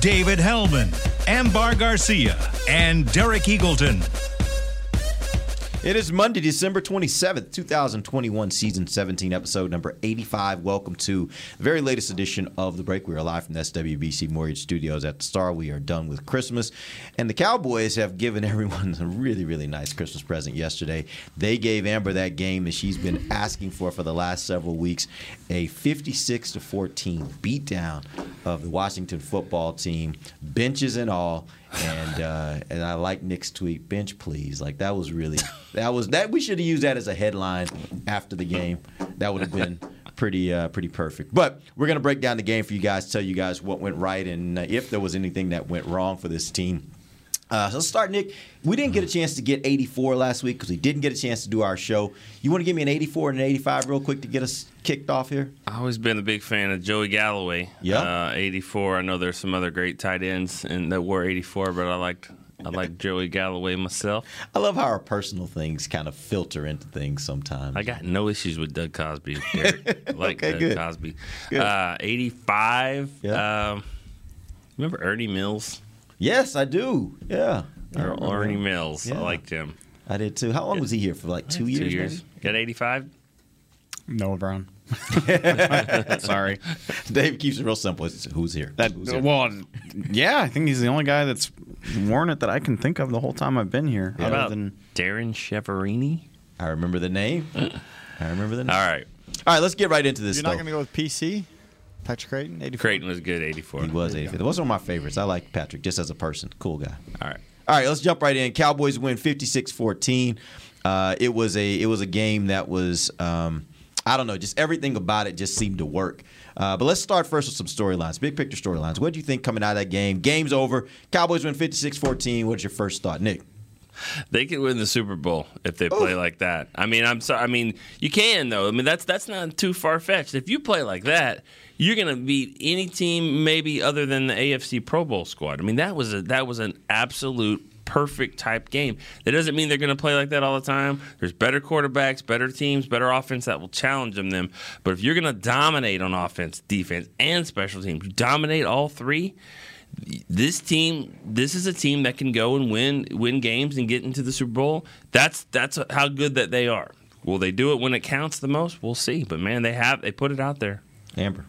David Helman, Ambar Garcia, and Derek Eagleton. It is Monday, December 27th, 2021, season 17, episode number 85. Welcome to the very latest edition of The Break. We are live from the SWBC Mortgage Studios at the Star. We are done with Christmas. And the Cowboys have given everyone a really, really nice Christmas present yesterday. They gave Amber that game that she's been asking for for the last several weeks a 56 to 14 beatdown of the Washington football team, benches and all and uh, and I like Nick's tweet, bench please. Like that was really that was that we should have used that as a headline after the game. That would have been pretty uh, pretty perfect. But we're gonna break down the game for you guys, tell you guys what went right and uh, if there was anything that went wrong for this team. Uh, so let's start, Nick. We didn't get a chance to get 84 last week because we didn't get a chance to do our show. You want to give me an 84 and an 85 real quick to get us kicked off here? I've always been a big fan of Joey Galloway. Yeah. Uh, 84. I know there's some other great tight ends and that were 84, but I liked I like Joey Galloway myself. I love how our personal things kind of filter into things sometimes. I got no issues with Doug Cosbie. Derek. Like Okay, Doug good. Cosbie. Good. Uh, 85. Yeah. Um, remember Ernie Mills? Yes, I do. Yeah. I Or Ernie. Mills. Yeah. I liked him. I did too. How long was he here for? Like two years. Two years. maybe? Got 85? Noah Brown. Sorry. Dave keeps it real simple. It's who's here? That Who's here? well, yeah, I think he's the only guy that's worn it that I can think of the whole time I've been here. How other about than Darren Chiaverini? I remember the name. I remember the name. All right. All right. Let's get right into this. You're not going to go with PC? Patrick Crayton? 84? Crayton was good, 84. He was 85. That was one of my favorites. I like Patrick just as a person. Cool guy. All right. All right, let's jump right in. Cowboys win 56-14. Uh, it was a it was a game that was um, I don't know, just everything about it just seemed to work. Uh, but let's start first with some storylines, big picture storylines. What do you think coming out of that game? Game's over. Cowboys win 56-14. What's your first thought, Nick? They could win the Super Bowl if they play like that. I mean, I'm sorry. I mean, you can though. I mean, that's that's not too far fetched. If you play like that, you're gonna beat any team, maybe other than the AFC Pro Bowl squad. I mean, that was a that was an absolute perfect type game. That doesn't mean they're gonna play like that all the time. There's better quarterbacks, better teams, better offense that will challenge them. Them, but if you're gonna dominate on offense, defense, and special teams, you dominate all three this team this is a team that can go and win win games and get into the Super Bowl. That's that's how good that they are. Will they do it when it counts the most? We'll see. But man, they have they put it out there. Amber.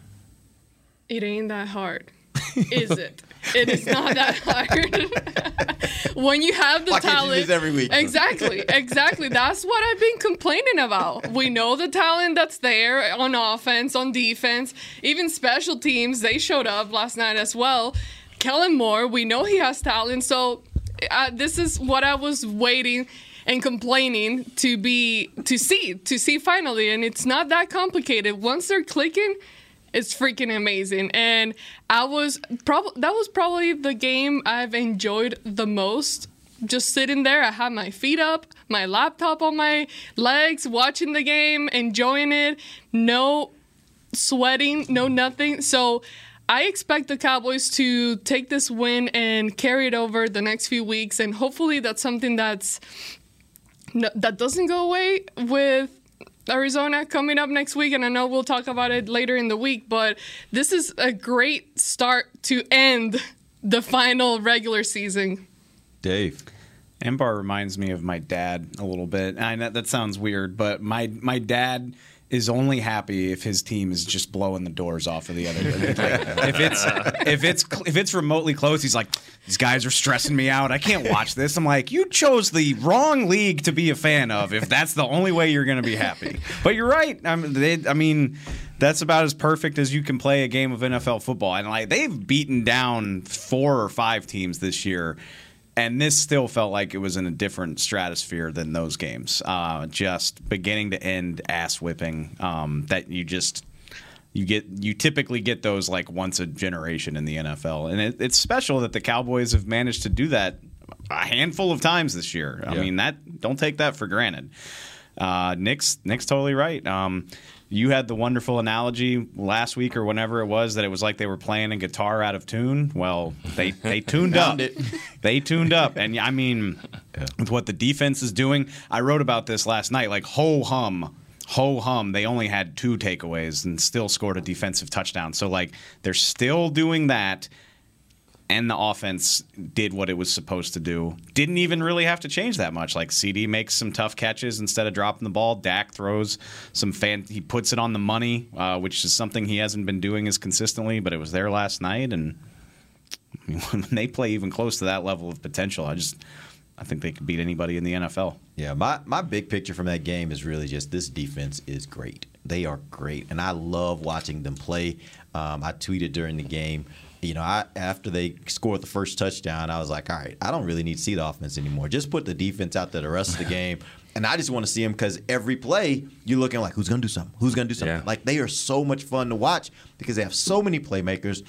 It ain't that hard, is it? It is not that hard. when you have the Why can't you do talent, this every week? exactly, exactly. That's what I've been complaining about. We know the talent that's there on offense, on defense, even special teams. They showed up last night as well. Kellen Moore, we know he has talent. So uh, this is what I was waiting and complaining to be to see to see finally, and it's not that complicated. Once they're clicking it's freaking amazing and i was probably that was probably the game i've enjoyed the most just sitting there i had my feet up my laptop on my legs watching the game enjoying it no sweating no nothing so i expect the cowboys to take this win and carry it over the next few weeks and hopefully that's something that's that doesn't go away with Arizona coming up next week, and I know we'll talk about it later in the week, but this is a great start to end the final regular season. Dave. Ambar reminds me of my dad a little bit. I know that sounds weird, but my my dad is only happy if his team is just blowing the doors off of the other. Like, if it's if it's if it's remotely close, he's like, these guys are stressing me out. I can't watch this. I'm like, you chose the wrong league to be a fan of. If that's the only way you're going to be happy, but you're right. I mean, they, I mean, that's about as perfect as you can play a game of NFL football. And like they've beaten down four or five teams this year. And this still felt like it was in a different stratosphere than those games. Uh, just beginning to end ass whipping um, that you just you get you typically get those like once a generation in the NFL, and it, it's special that the Cowboys have managed to do that a handful of times this year. I Yeah. mean that don't take that for granted. Uh, Nick's Nick's totally right. Um, you had the wonderful analogy last week or whenever it was that it was like they were playing a guitar out of tune. Well, they they tuned up. It. They tuned up, and I mean, with what the defense is doing, I wrote about this last night. Like ho hum. Ho hum, they only had two takeaways and still scored a defensive touchdown. So, like, they're still doing that and the offense did what it was supposed to do. Didn't even really have to change that much. Like CD makes some tough catches instead of dropping the ball. Dak throws some fan. He puts it on the money, uh, which is something he hasn't been doing as consistently. But it was there last night, and when they play even close to that level of potential, I just I think they could beat anybody in the NFL. Yeah, my, my big picture from that game is really just this defense is great. They are great, and I love watching them play. Um, I tweeted during the game. You know, I after they scored the first touchdown, I was like, all right, I don't really need to see the offense anymore. Just put the defense out there the rest of the game. And I just want to see them because every play you're looking like who's going to do something, who's going to do something. Yeah. Like they are so much fun to watch because they have so many playmakers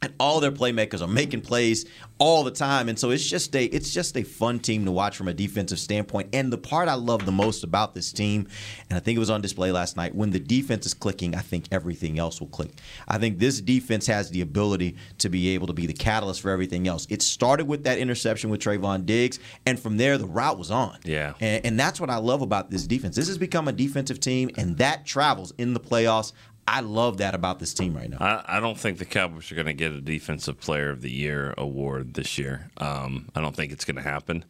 and all their playmakers are making plays all the time. And so it's just a it's just a fun team to watch from a defensive standpoint. And the part i love the most about this team and i think it was on display last night when the defense is clicking i think everything else will click. I think this defense has the ability to be able to be the catalyst for everything else. It started with that interception with Trevon Diggs and from there the route was on. Yeah. and, and that's what i love about this defense. This has become a defensive team and that travels in the playoffs I love that about this team right now. I, I don't think the Cowboys are going to get a Defensive Player of the Year award this year. Um, I don't think it's going to happen.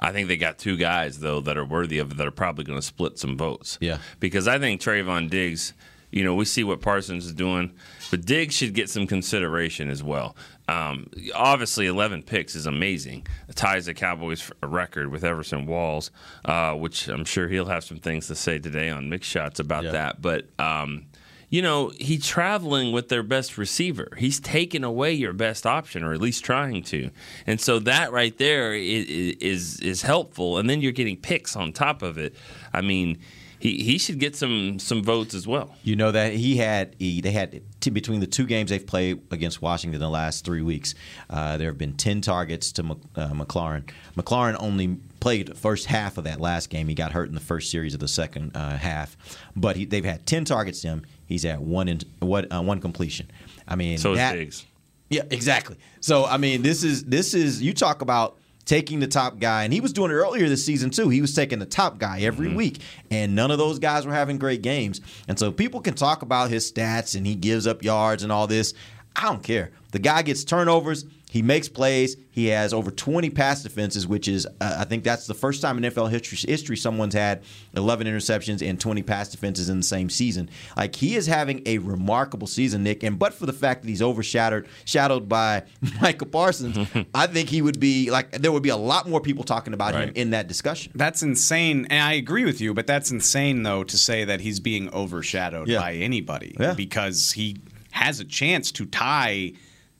I think they got two guys though that are worthy of it that are probably going to split some votes. Yeah. because I think Trevon Diggs. You know, we see what Parsons is doing, but Diggs should get some consideration as well. Um, obviously, 11 picks is amazing. It ties the Cowboys for a record with Everson Walls, uh, which I'm sure he'll have some things to say today on mixed shots about Yeah. that. But um, you know, he's traveling with their best receiver. He's taking away your best option, or at least trying to. And so that right there is is, is helpful. And then you're getting picks on top of it. I mean, he, he should get some some votes as well. You know that he had he, they had t- between the two games they've played against Washington the last three weeks. Uh, there have been ten targets to Mc- uh, only played the first half of that last game. He got hurt in the first series of the second uh, half, but he, they've had ten targets to him. He's at one in, what uh, one completion. I mean, So is that, Diggs. yeah, exactly. So I mean, this is this is you talk about taking the top guy, and he was doing it earlier this season too. He was taking the top guy every week, and none of those guys were having great games. And so people can talk about his stats and he gives up yards and all this. I don't care. The guy gets turnovers. He makes plays. He has over 20 pass defenses, which is, uh, I think that's the first time in NFL history, history someone's had 11 interceptions and 20 pass defenses in the same season. Like he is having a remarkable season, Nick. And but for the fact that he's overshadowed, shadowed by Micah Parsons, I think he would be like there would be a lot more people talking about him in that discussion. That's insane, and I agree with you. But that's insane, though, to say that he's being overshadowed Yeah. by anybody Yeah. because he has a chance to tie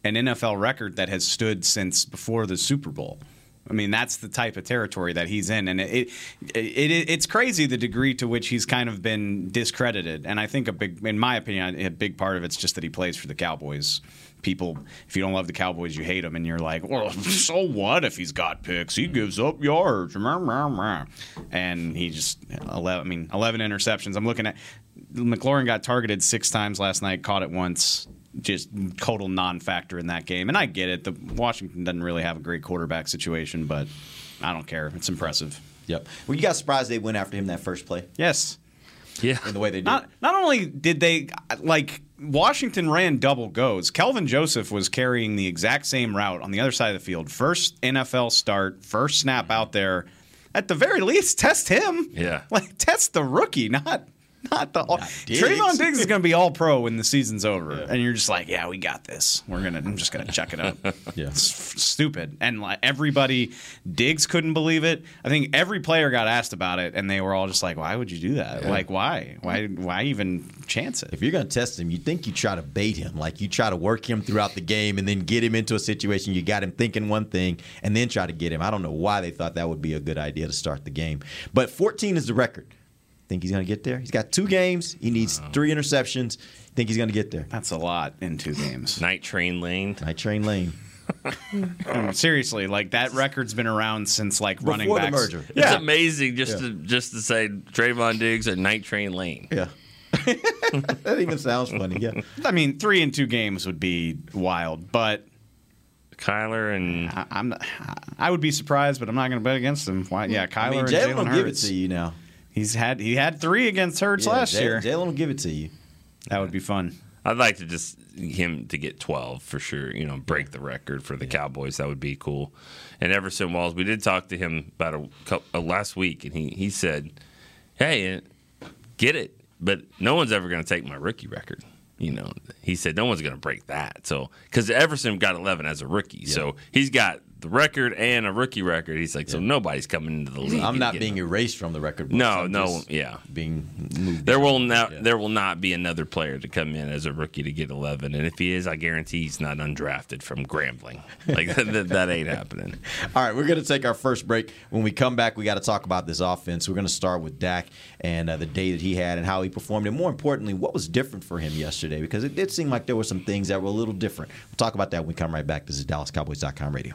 an NFL record that has stood since before the Super Bowl. I mean, that's the type of territory that he's in, and it, it, it it's crazy the degree to which he's kind of been discredited. And I think a big, in my opinion, a big part of it's just that he plays for the Cowboys. People, if you don't love the Cowboys, you hate them, and you're like, well, so what if he's got picks? He gives up yards, and he just, 11, I mean, 11 interceptions. I'm looking at McLaurin got targeted six times last night, caught it once. Just total non-factor in that game, and I get it. The Washington doesn't really have a great quarterback situation, but I don't care. It's impressive. Yep. Well, you got surprised they went after him that first play Yes. Yeah. in the way they did. Not not only did they like Washington ran double goes. Kelvin Joseph was carrying the exact same route on the other side of the field. First NFL start, first snap out there. At the very least, test him. Yeah. like test the rookie, not not the. Diggs. Trevon Diggs is going to be all pro when the season's over, and you're just like, yeah, we got this. We're gonna. I'm just gonna check it out. Yeah. It's f- stupid. And like everybody, Diggs couldn't believe it. I think every player got asked about it, and they were all just like, "Why would you do that? Like, why? Why? Why even chance it?" if you're going to test him, you think you try to bait him. Like you try to work him throughout the game and then get him into a situation you got him thinking one thing and then try to get him. I don't know why they thought that would be a good idea to start the game. But 14 is the record. Think he's going to get there? He's got two games. He needs three interceptions. Think he's going to get there? That's a lot in two games. Night Train Lane. Night Train Lane. Um, Seriously, like that record's been around since like running Before the backs. merger. It's amazing just to just to say Trevon Diggs or Night Train Lane. Yeah. that even sounds funny. Yeah. I mean, three in two games would be wild, but Kyler and I, I'm not, I would be surprised, but I'm not going to bet against him. Why? Yeah, Kyler I mean, and Jalen Jalen will give it Hurts. to you now. He's had he had three against Hurts Yeah, last Jalen- year. Jalen will give it to you. That would be fun. I'd like to just him to get 12 for sure. You know, break the record for the Cowboys. That would be cool. And Everson Walls, we did talk to him about a, cou- uh, last week, and he he said, "Hey, uh, get it, but no one's ever going to take my rookie record." You know, he said no one's going to break that. So because Everson got 11 as a rookie, so he's got the record and a rookie record. He's like, so nobody's coming into the league. I'm not getting being erased from the record. books. No, I'm no, yeah. Being moved. There will down. not Yeah. there will not be another player to come in as a rookie to get 11, and if he is, I guarantee he's not undrafted from Grambling. Like that, that, that ain't happening. All right, we're going to take our first break. When we come back, we got to talk about this offense. We're going to start with Dak and uh, the day that he had and how he performed, and more importantly, what was different for him yesterday because it did seem like there were some things that were a little different. We'll talk about that when we come right back. This is DallasCowboys.com radio.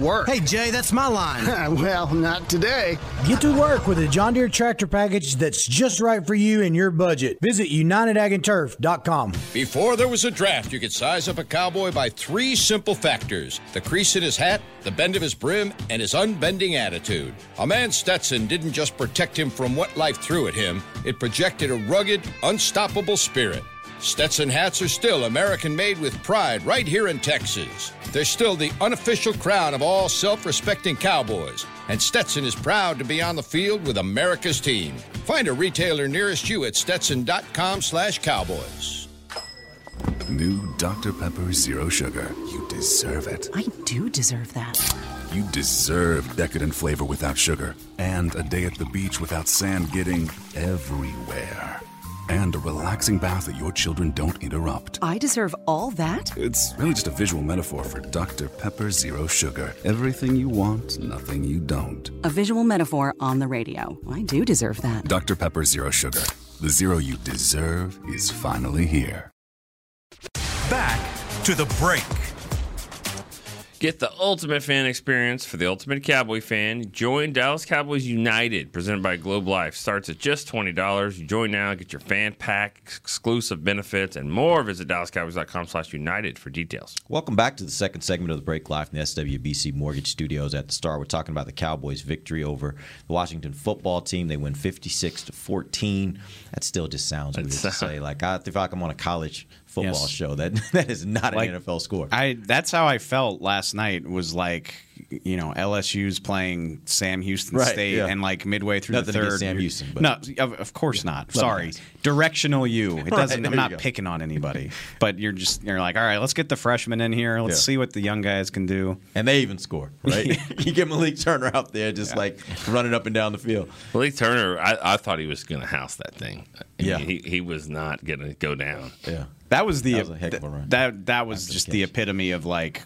work. Hey, Jay, that's my line. well, not today. Get to work with a John Deere tractor package that's just right for you and your budget. Visit UnitedAgAndTurf.com. Before there was a draft, you could size up a cowboy by three simple factors the crease in his hat, the bend of his brim, and his unbending attitude. A man Stetson didn't just protect him from what life threw at him, it projected a rugged, unstoppable spirit. Stetson hats are still American made with pride right here in Texas. They're still the unofficial crown of all self respecting cowboys, and Stetson is proud to be on the field with America's team. Find a retailer nearest you at stetson.com slash cowboys. New Dr. Pepper Zero Sugar. You deserve it. I do deserve that. You deserve decadent flavor without sugar, and a day at the beach without sand getting everywhere. And a relaxing bath that your children don't interrupt. I deserve all that? It's really just a visual metaphor for Dr. Pepper Zero Sugar. Everything you want, nothing you don't. A visual metaphor on the radio. I do deserve that. Dr. Pepper Zero Sugar. The zero you deserve is finally here. Back to the break. Get the ultimate fan experience for the ultimate Cowboy fan. Join Dallas Cowboys United, presented by Globe Life. Starts at just $20. You join now, get your fan pack, exclusive benefits, and more. Visit DallasCowboys.com slash United for details. Welcome back to the second segment of the break live from the SWBC Mortgage Studios. At the start, we're talking about the Cowboys' victory over the Washington football team. They win 56 to 14. That still just sounds weird to say. Like I feel like I'm on a college football Yes. show. That that is not Like, an NFL score. I that's how I felt last night. Was like you know LSU's playing Sam Houston Right, State, yeah. and like midway through Nothing the third, Sam you're- Houston, but- no, of, of course not. Sorry, guys. directional you. It doesn't. there I'm not picking on anybody, but you're just you're like, all right, let's get the freshmen in here. Let's Yeah. see what the young guys can do. And they even score, right? you get Malik Turner out there just like running up and down the field. Malik Turner, I, I thought he was going to house that thing. I Yeah. he, he was not going to go down. Yeah. That was the That was a heck of a run. that that was just the epitome of like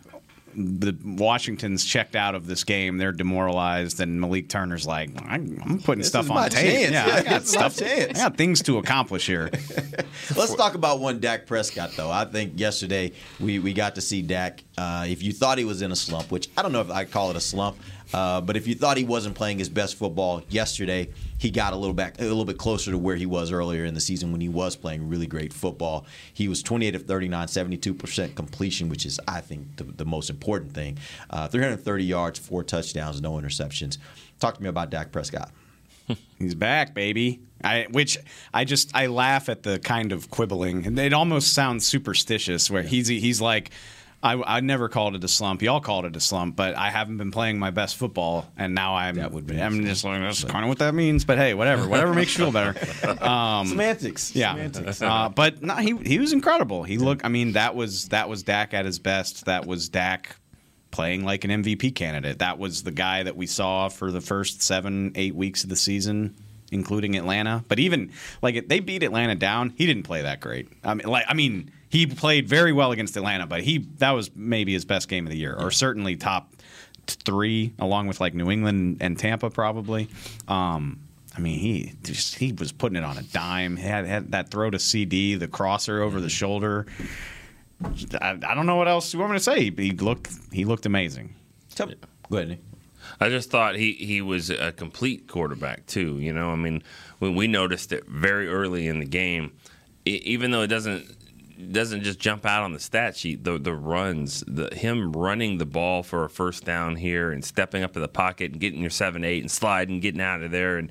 the Washington's checked out of this game. They're demoralized, and Malik Turner's like, I'm, I'm putting This stuff on tape. Yeah, Yeah, I got stuff. I got things to accomplish here. Let's talk about one Dak Prescott, though. I think yesterday we, we got to see Dak. Uh, if you thought he was in a slump, which I don't know if I call it a slump, Uh, but if you thought he wasn't playing his best football yesterday, he got a little back, a little bit closer to where he was earlier in the season when he was playing really great football. He was 28 of 39, 72 percent completion, which is, I think, the, the most important thing. Uh, 330 yards, four touchdowns, no interceptions. Talk to me about Dak Prescott. He's back, baby. I, which I just I laugh at the kind of quibbling, and it almost sounds superstitious. Where he's he's like, I, I never called it a slump. Y'all called it a slump, but I haven't been playing my best football, and now I'm That would be. I'm just like that's kind of what that means. But hey, whatever, whatever makes you feel better. Um, Semantics. yeah. Semantics. Uh, but no, he he was incredible. He looked. I mean, that was that was Dak at his best. That was Dak playing like an MVP candidate. That was the guy that we saw for the first seven, eight weeks of the season, including Atlanta. But even like they beat Atlanta down, he didn't play that great. I mean, like I mean, he played very well against Atlanta, but he that was maybe his best game of the year, or certainly top three, along with like New England and Tampa, probably. Um, I mean, he just he was putting it on a dime. He had, had that throw to CD, the crosser over the shoulder. I, I don't know what else you want me to say. He looked he looked amazing. Go ahead. Nick. I just thought he, he was a complete quarterback too. You know, I mean, when we noticed it very early in the game, e- even though it doesn't doesn't just jump out on the stat sheet, the the runs, the him running the ball for a first down here and stepping up to the pocket and getting your seven eight and sliding, getting out of there and.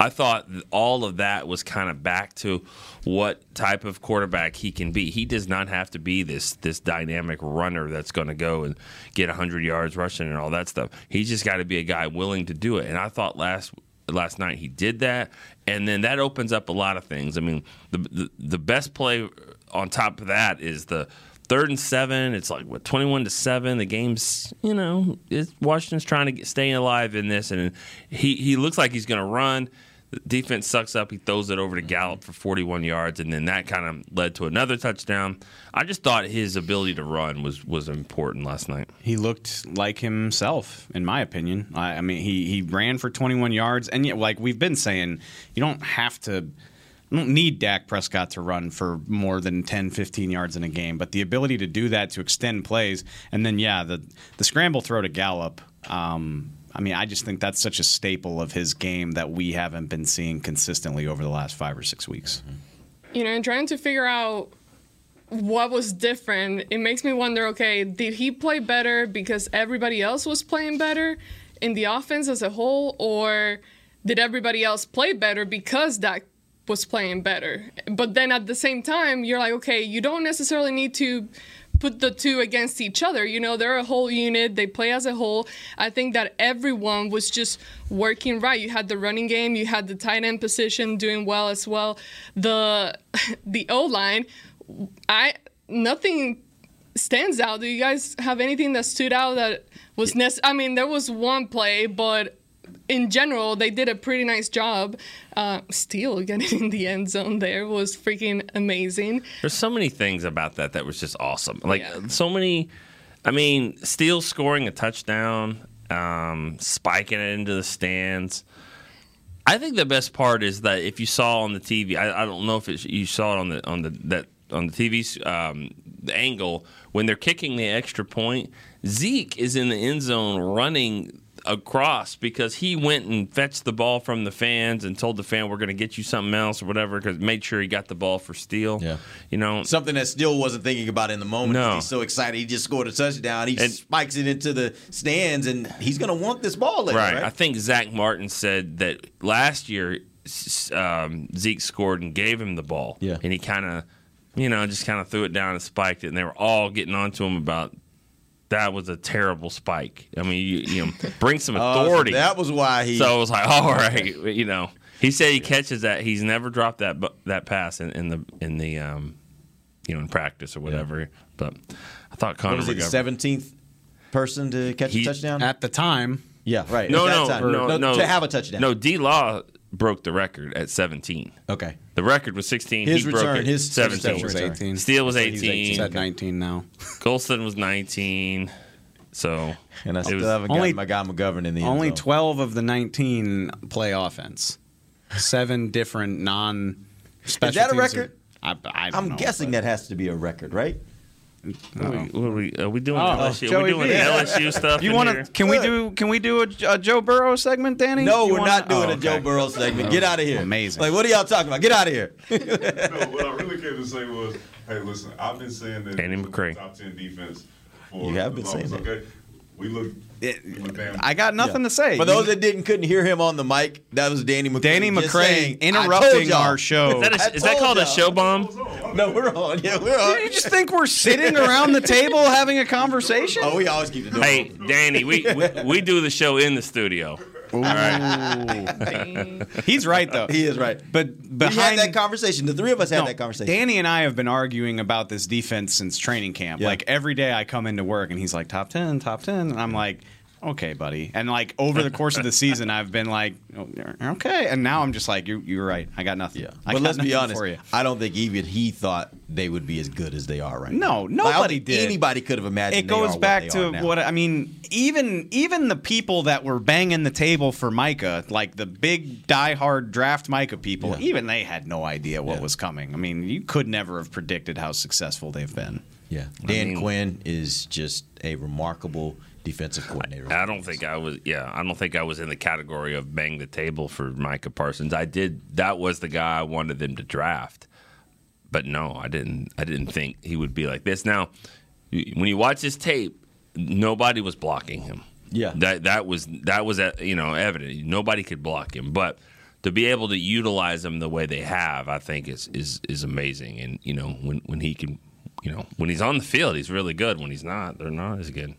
I thought all of that was kind of back to what type of quarterback he can be. He does not have to be this this dynamic runner that's going to go and get 100 yards rushing and all that stuff. He's just got to be a guy willing to do it. And I thought last last night he did that, and then that opens up a lot of things. I mean, the the, the best play on top of that is the third and seven. It's like what twenty one to seven. The game's you know Washington's trying to get, stay alive in this, and he he looks like he's going to run. The defense sucks up. He throws it over to Gallup for 41 yards, and then that kind of led to another touchdown. I just thought his ability to run was was important last night. He looked like himself, in my opinion. I, I mean, he he ran for 21 yards, and yet, like we've been saying, you don't have to. You don't need Dak Prescott to run for more than 10, 15 yards in a game, but the ability to do that to extend plays, and then yeah, the the scramble throw to Gallup. Um, I mean, I just think that's such a staple of his game that we haven't been seeing consistently over the last five or six weeks. you know, trying to figure out what was different, it makes me wonder okay, did he play better because everybody else was playing better in the offense as a whole, or did everybody else play better because Dak was playing better? But then at the same time, you're like, okay, you don't necessarily need to put the two against each other. You know, they're a whole unit, they play as a whole. I think that everyone was just working right. You had the running game, you had the tight end position doing well as well. The the O line, I nothing stands out. Do you guys have anything that stood out that was nec- I mean, there was one play, but in general, they did a pretty nice job. Uh, Steele getting in the end zone there was freaking amazing. There's so many things about that that was just awesome. Like so many. I mean, Steele scoring a touchdown, um, spiking it into the stands. I think the best part is that if you saw on the TV, I, I don't know if you saw it on the on the that on the TV um, the angle when they're kicking the extra point. Zeke is in the end zone running across because he went and fetched the ball from the fans and told the fan we're going to get you something else or whatever because made sure he got the ball for Steele. Yeah. you know Something that still wasn't thinking about in the moment. No. He's so excited. He just scored a touchdown. He And- spikes it into the stands, and he's going to want this ball later, right. right? I think Zack Martin said that last year um, Zeke scored and gave him the ball. Yeah. And he kind of, you know, just kind of threw it down and spiked it. And they were all getting onto him about that was a terrible spike. I mean, you, you know, bring some Oh, so authority. that was why he- So it was like, all right, you know. He said he catches that. He's never dropped that that pass in, in the in the um, you know in practice or whatever. But I thought Connor What was it, the seventeenth person to catch a touchdown? At the time. Yeah, right. No, At that no, time. no, no, To have a touchdown. No, D Law broke the record at 17. Okay. The record was 16. His he broke return, it his 17. was 18. Steele was So he's 18. 18. He's at 19 now. Golston was 19. So and I still was- haven't Only- got my guy McGovern in the Only zone. 12 of the 19 play offense. Seven different non special. Is that a record? I, I don't I'm know, guessing but- that has to be a record, right? What are we, are we, are we doing Oh, LSU? Are Joey we doing B. LSU stuff? You want here? to? Can we do? Can we do a, a Joe Burrow segment, Danny? No, You we're wanna- not doing Oh, a Joe okay. Burrow segment. Oh, Get out of here. Amazing. Like, what are y'all talking about? Get out of here. no, what I really came to say was, hey, listen, I've been saying that Danny this McCray. top ten defense for You have been saying longest, that. Okay, we look. we look damn I got nothing Yeah. to say. For those that didn't couldn't hear him on the mic, that was Danny McCray. Danny just McCray interrupting our show. Is that, a, is that called a y'all. show bomb? No, we're on. Yeah, we're on. you just think we're sitting around the table having a conversation? Oh, we always keep the door. Hey. Danny, we, we we do the show in the studio. All right. He's right though. He is right. But we had behind that conversation. The three of us had No, that conversation. Danny and I have been arguing about this defense since training camp. Yeah. Like every day I come into work and he's like top ten, top ten, and I'm like, okay, buddy. And like over the course of the season, I've been like, okay, and now I'm just like, you're, you're right. I got nothing. Yeah, I but got let's be honest. For you. I don't think even he thought they would be as good as they are right No, now. Like, nobody think did. Anybody could have imagined. It they goes are back what they to what I mean. Even even the people that were banging the table for Micah, like the big diehard draft Micah people, Yeah. even they had no idea what Yeah. was coming. I mean, you could never have predicted how successful they've been. Yeah, Dan mean- Quinn is just a remarkable defensive coordinator. I don't think I was. Yeah, I don't think I was in the category of bang the table for Micah Parsons. I did. That was the guy I wanted them to draft. But no, I didn't. I didn't think he would be like this. Now, when you watch his tape, nobody was blocking him. Yeah. that that was that was uh, you know evident. Nobody could block him, but to be able to utilize him the way they have, I think is is is amazing. And you know when when he can, you know when he's on the field, he's really good. When he's not, they're not as good.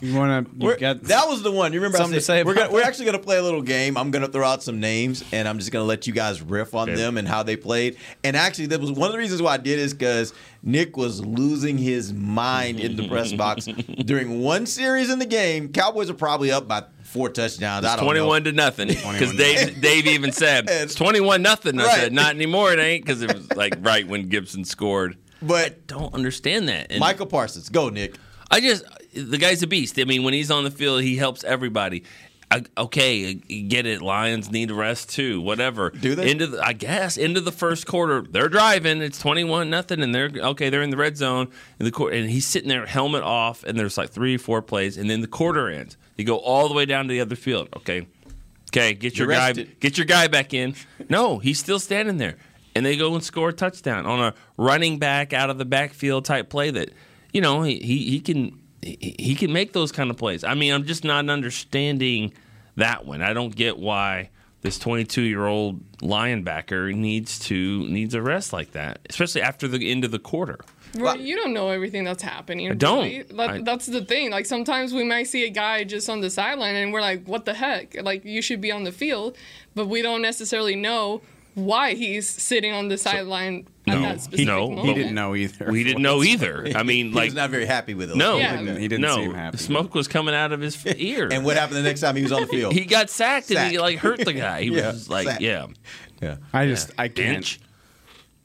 You want We're- to? that was the one. You remember? I something to said, say we're gonna, we're actually going to play a little game. I'm going to throw out some names, and I'm just going to let you guys riff on Okay. them and how they played. And actually, that was one of the reasons why I did is because Nick was losing his mind in the press box during one series in the game. Cowboys are probably up by four touchdowns. I It's don't twenty-one know. to nothing because Dave Dave even said it's twenty-one nothing. I Right. said not anymore. It ain't because it was like right when Gibson scored. But Don't understand that. And Micah Parsons, go Nick. I just the guy's a beast. I mean, when he's on the field, he helps everybody. I, okay, get it. Lions need a rest too. Whatever. Do they? Into the, I guess into the first quarter, they're driving. It's twenty-one nothing, and they're okay. They're in the red zone. And the court, and he's sitting there, helmet off, and there's like three, four plays, and then the quarter ends. You go all the way down to the other field. Okay, okay, get your You're guy, rested. get your guy back in. No, he's still standing there, and they go and score a touchdown on a running back out of the backfield type play that, you know, he he, he can he, he can make those kind of plays. I mean, I'm just not understanding that one. I don't get why this 22 year old linebacker needs to needs a rest like that, especially after the end of the quarter. Well, you don't know everything that's happening. I don't. really. That, I- that's the thing. Like sometimes we might see a guy just on the sideline, and we're like, "What the heck?" Like you should be on the field, but we don't necessarily know why he's sitting on the sideline at No, that specific no, moment. He didn't know either. We didn't know either. I mean, He like was not very happy with it. no, Yeah. He didn't- he didn't no, seem happy. The smoke was coming out of his ear. And what happened the next time he was on the field? he got sacked, and he like hurt the guy. He Yeah, was like, sacked. yeah, yeah. I just I can't. bench.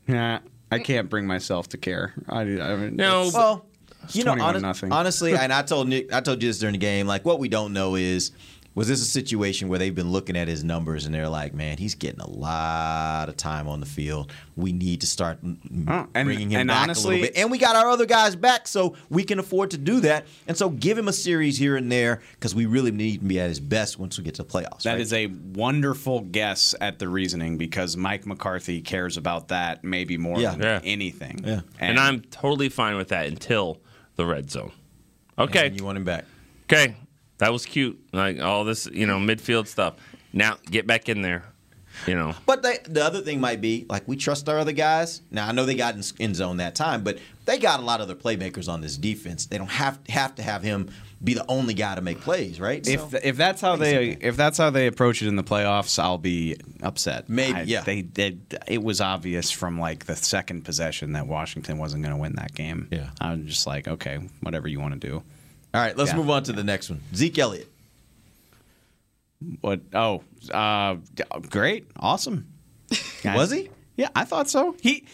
Yeah, I can't bring myself to care. I, I mean, No, Well, you know, honest- honestly, and I told Nick, I told you this during the game. Like, what we don't know is, was this a situation where they've been looking at his numbers and they're like, man, he's getting a lot of time on the field. We need to start Oh, and- bringing him and back a honestly- little bit, and we got our other guys back, so we can afford to do that. And so, give him a series here and there because we really need to be at his best once we get to the playoffs. That right? is a wonderful guess at the reasoning because Mike McCarthy cares about that maybe more Yeah. than Yeah. anything. Yeah. and I'm totally fine with that until the red zone. Okay, And you want him back. okay, that was cute. Like all this, you know, midfield stuff. Now get back in there. You know, But they, the other thing might be like we trust our other guys. Now I know they got in, in zone that time, but they got a lot of other playmakers on this defense. They don't have have to have him be the only guy to make plays, right? If So- if that's how they if that's how they approach it in the playoffs, I'll be upset. Maybe, I- yeah. They did. It was obvious from like the second possession that Washington wasn't going to win that game. Yeah. I was just like, okay, whatever you want to do. All right, let's Yeah. move on to the next one. Zeke Elliott. What? Oh, uh, great, awesome. Was he? Yeah, I thought so. He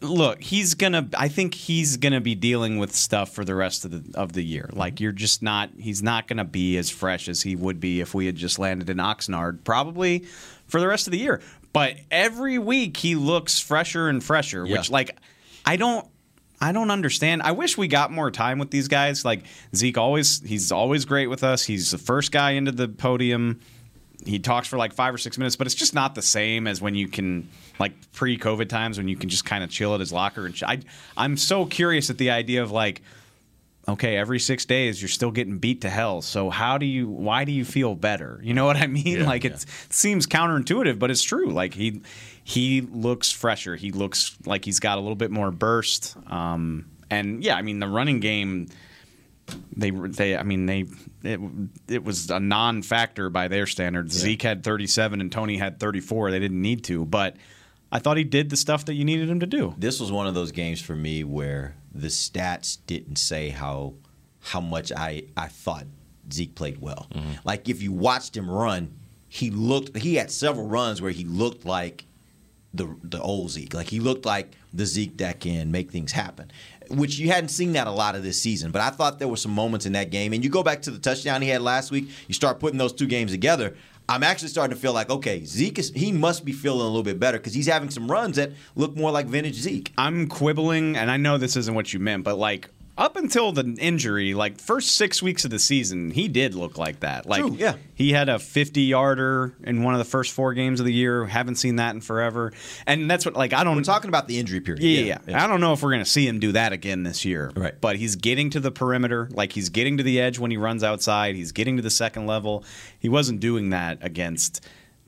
look, he's gonna. I think he's gonna be dealing with stuff for the rest of the of the year. Like you're just not. He's not gonna be as fresh as he would be if we had just landed in Oxnard. Probably for the rest of the year. But every week he looks fresher and fresher. Yeah. Which like, I don't. I don't understand. I wish we got more time with these guys. Like Zeke always he's always great with us. He's the first guy into the podium. He talks for like 5 or 6 minutes, but it's just not the same as when you can like pre-COVID times when you can just kind of chill at his locker and ch- I I'm so curious at the idea of like okay, every 6 days you're still getting beat to hell. So how do you why do you feel better? You know what I mean? Yeah, like it's, it seems counterintuitive, but it's true. Like he he looks fresher. He looks like he's got a little bit more burst. Um, and yeah, I mean the running game. They they I mean they it it was a non-factor by their standards. Zeke had 37 and Tony had 34. They didn't need to, but I thought he did the stuff that you needed him to do. This was one of those games for me where the stats didn't say how how much I I thought Zeke played well. Like if you watched him run, he looked he had several runs where he looked like the the old Zeke. Like he looked like the Zeke that can make things happen. Which you hadn't seen that a lot of this season, but I thought there were some moments in that game. And you go back to the touchdown he had last week. You start putting those two games together. I'm actually starting to feel like okay, Zeke is he must be feeling a little bit better because he's having some runs that look more like vintage Zeke. I'm quibbling, and I know this isn't what you meant, but like up until the injury, like first six weeks of the season, he did look like that. Like True, yeah. he had a 50 yarder in one of the first four games of the year. Haven't seen that in forever, and that's what like I don't. We're talking about the injury period. Yeah, yeah, yeah. I don't know if we're going to see him do that again this year. Right. But he's getting to the perimeter, like he's getting to the edge when he runs outside. He's getting to the second level. He wasn't doing that against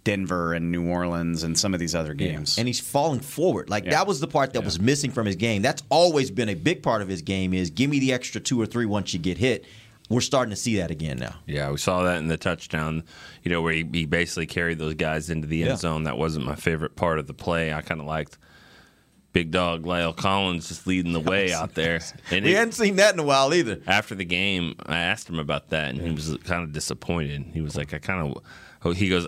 Denver and New Orleans and some of these other games. And he's falling forward. Like Yeah. that was the part that was missing from his game. That's always been a big part of his game is give me the extra two or three once you get hit. We're starting to see that again now. Yeah, we saw that in the touchdown, you know, where he, he basically carried those guys into the end Yeah. zone. That wasn't my favorite part of the play. I kind of liked Big Dog La'el Collins just leading the way out there. And we it- hadn't seen that in a while either. after the game, I asked him about that, and he was kind of disappointed. He was like, "I kind of," he goes,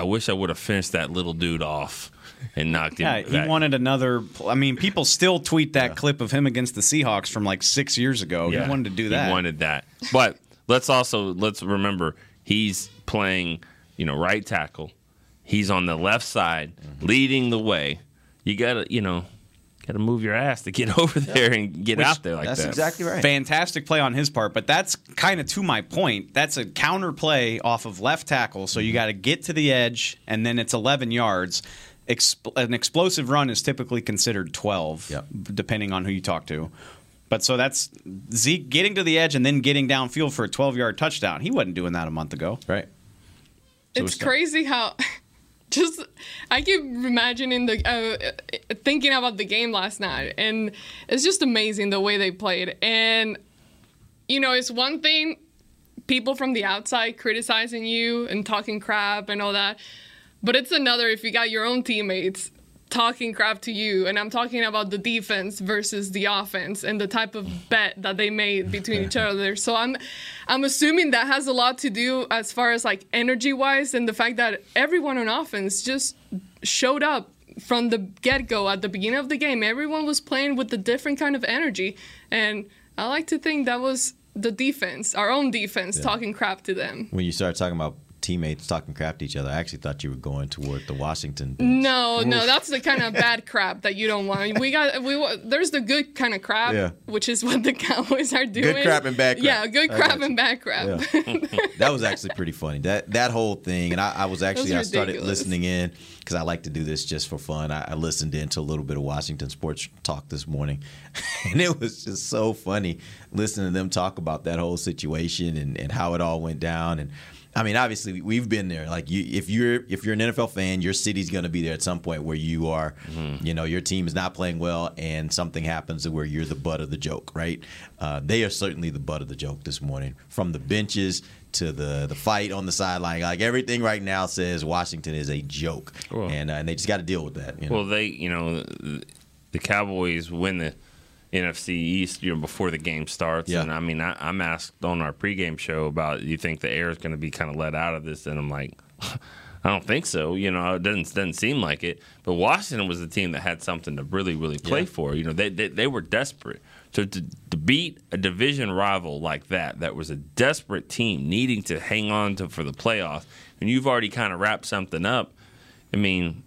"I wish I would have finished that little dude off and knocked him." Yeah, he back." wanted another. I mean, people still tweet that clip of him against the Seahawks from like six years ago. Yeah, he wanted to do that. He wanted that. But let's also let's remember he's playing, you know, right tackle. He's on the left side, Mm-hmm. leading the way. You gotta, you know, gotta move your ass to get over there and get Which- out there like that's that. That's exactly right. Fantastic play on his part, but that's kind of to my point. That's a counter play off of left tackle, so Mm-hmm. you got to get to the edge, and then it's 11 yards. Expl- an explosive run is typically considered 12, depending on who you talk to. But so that's Zeke getting to the edge and then getting downfield for a 12 yard touchdown. He wasn't doing that a month ago. Right. it's crazy how just I keep imagining the uh, thinking about the game last night, and it's just amazing the way they played. And you know, it's one thing people from the outside criticizing you and talking crap and all that, but it's another if you got your own teammates talking crap to you and i'm talking about the defense versus the offense and the type of bet that they made between each other. So i'm i'm assuming that has a lot to do as far as like energy wise and the fact that everyone on offense just showed up from the get-go at the beginning of the game. Everyone was playing with a different kind of energy and i like to think that was the defense our own defense Yeah. talking crap to them. When you start talking about teammates talking crap to each other, I actually thought you were going toward the Washington. No, no, Oof. that's the kind of bad crap that you don't want. We got we there's the good kind of crap, Yeah. which is what the Cowboys are doing. Good crap and bad crap. Yeah, good crap and bad crap. Yeah. that was actually pretty funny. That that whole thing, and I, I was actually I started listening in because I like to do this just for fun. I, I listened in to a little bit of Washington sports talk this morning, and it was just so funny listening to them talk about that whole situation and, and how it all went down. And I mean, obviously we've been there. Like you, if you're if you're an NFL fan, your city's going to be there at some point where you are, you know, your team is not playing well, and something happens to where you're the butt of the joke, right? Uh, they are certainly the butt of the joke this morning, from the benches to the the fight on the sideline. Like everything right now says Washington is a joke, and uh, and they just got to deal with that. You know? Well, they, you know, the- the Cowboys win the NFC East, you know, before the game starts. Yeah. And I mean, I, I'm asked on our pregame show about, you think the air is going to be kind of let out of this? And I'm like, I don't think so. You know, it doesn't doesn't seem like it. But Washington was the team that had something to really, really play Yeah. for. You know, they, they they were desperate. So to, to beat a division rival like that, that was a desperate team needing to hang on to for the playoffs, and you've already kind of wrapped something up. I mean,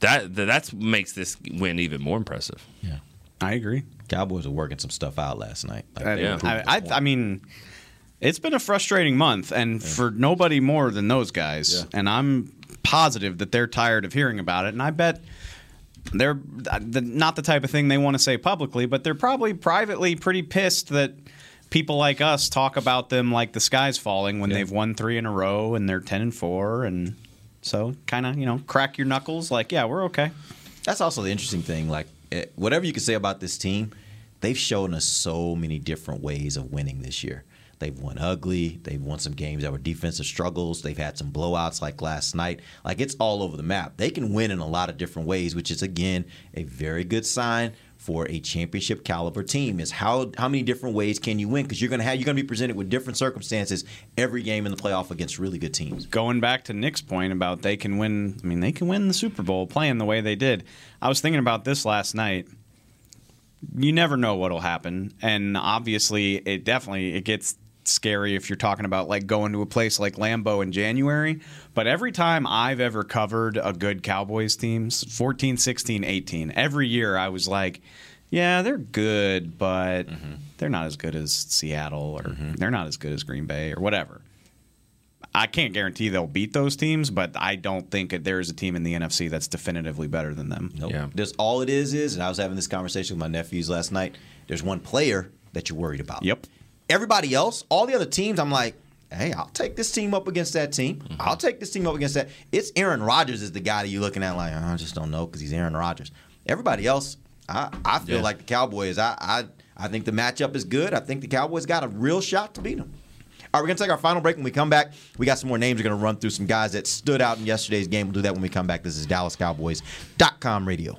that that that's makes this win even more impressive. Yeah, I agree. Cowboys were working some stuff out last night. Like, I, they improved I, I. I mean, it's been a frustrating month, and for nobody more than those guys. And I'm positive that they're tired of hearing about it. And I bet they're uh, not the type of thing they want to say publicly, but they're probably privately pretty pissed that people like us talk about them like the sky's falling when they've won three in a row and they're ten and four, and so kind of you know crack your knuckles like yeah we're okay. That's also the interesting thing. Like, eh, whatever you can say about this team, they've shown us so many different ways of winning this year. They've won ugly. They've won some games that were defensive struggles. They've had some blowouts like last night. Like, it's all over the map. They can win in a lot of different ways, which is, again, a very good sign for a championship caliber team is how how many different ways can you win because you're gonna have you're gonna be presented with different circumstances every game in the playoff against really good teams. Going back to Nick's point about they can win, I mean, they can win the Super Bowl playing the way they did. I was thinking about this last night. You never know what'll happen, and obviously, it definitely it gets scary if you're talking about like going to a place like Lambeau in January. But every time I've ever covered a good Cowboys teams, 14, 16, 18, every year I was like, yeah, they're good, but mm-hmm. they're not as good as Seattle or mm-hmm. they're not as good as Green Bay or whatever. I can't guarantee they'll beat those teams, but I don't think that there is a team in the NFC that's definitively better than them. Nope. There's all it is is, and I was having this conversation with my nephews last night. There's one player that you're worried about. Yep. Everybody else, all the other teams, I'm like, hey, I'll take this team up against that team. Mm-hmm. I'll take this team up against that. It's Aaron Rodgers is the guy that you're looking at like, I just don't know because he's Aaron Rodgers. Everybody else, I, I feel Yeah. like the Cowboys. I, I I think the matchup is good. I think the Cowboys got a real shot to beat them. All right, we're going to take our final break. When we come back, we got some more names. We're going to run through some guys that stood out in yesterday's game. We'll do that when we come back. This is DallasCowboys.com radio.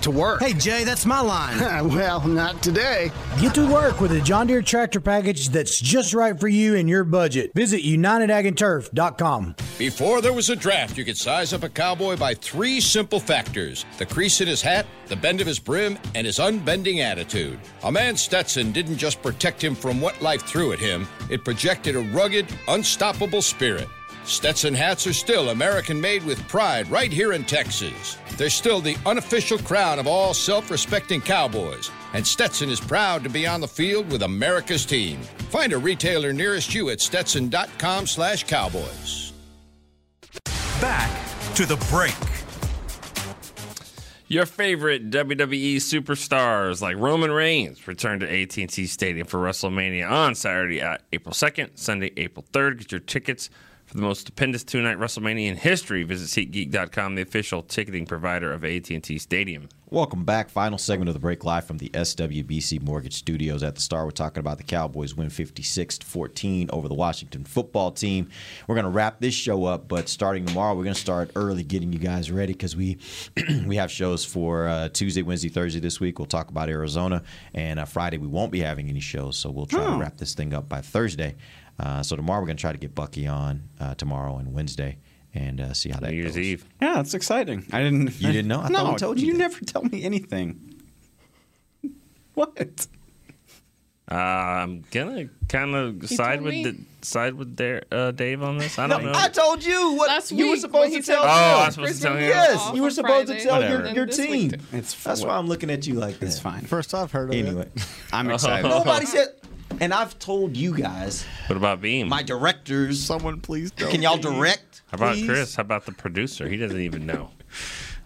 to work. Hey, Jay, that's my line. well, not today. Get to work with a John Deere tractor package that's just right for you and your budget. Visit UnitedAgAndTurf.com. Before there was a draft, you could size up a cowboy by three simple factors the crease in his hat, the bend of his brim, and his unbending attitude. A man Stetson didn't just protect him from what life threw at him, it projected a rugged, unstoppable spirit. Stetson hats are still American made with pride right here in Texas. They're still the unofficial crown of all self respecting cowboys, and Stetson is proud to be on the field with America's team. Find a retailer nearest you at stetson.com slash cowboys. Back to the break. Your favorite WWE superstars like Roman Reigns return to AT&T Stadium for WrestleMania on Saturday, uh, April 2nd, Sunday, April 3rd. Get your tickets for the most stupendous two-night WrestleMania in history. Visit SeatGeek.com, the official ticketing provider of AT&T Stadium. Welcome back. Final segment of the break live from the SWBC Mortgage Studios at the Star. We're talking about the Cowboys win 56 to 14 over the Washington football team. We're going to wrap this show up, but starting tomorrow, we're going to start early getting you guys ready because we we have shows for uh, Tuesday, Wednesday, Thursday this week. We'll talk about Arizona, and uh, Friday we won't be having any shows, so we'll try to wrap this thing up by Thursday. Uh, so tomorrow we're going to try to get Bucky on uh, tomorrow and Wednesday and uh, see how that New Year's goes. Eve. Yeah, it's exciting. I didn't. You didn't know? I no, thought we told you You that. never tell me anything. What? Uh, I'm gonna kind of side with the, side with Dar- uh, Dave on this. I don't know. I told you what Last you were supposed to tell. told Oh. I was supposed to tell him. Yes, you were on supposed to tell Whatever. your, your team. It's That's why I'm looking at you like that. It's fine. First I've heard of Anyway, it. I'm excited. nobody said, and I've told you guys, What about Beam? my directors. Someone please don't. Can y'all direct? How about please? Chris? How about the producer? He doesn't even know.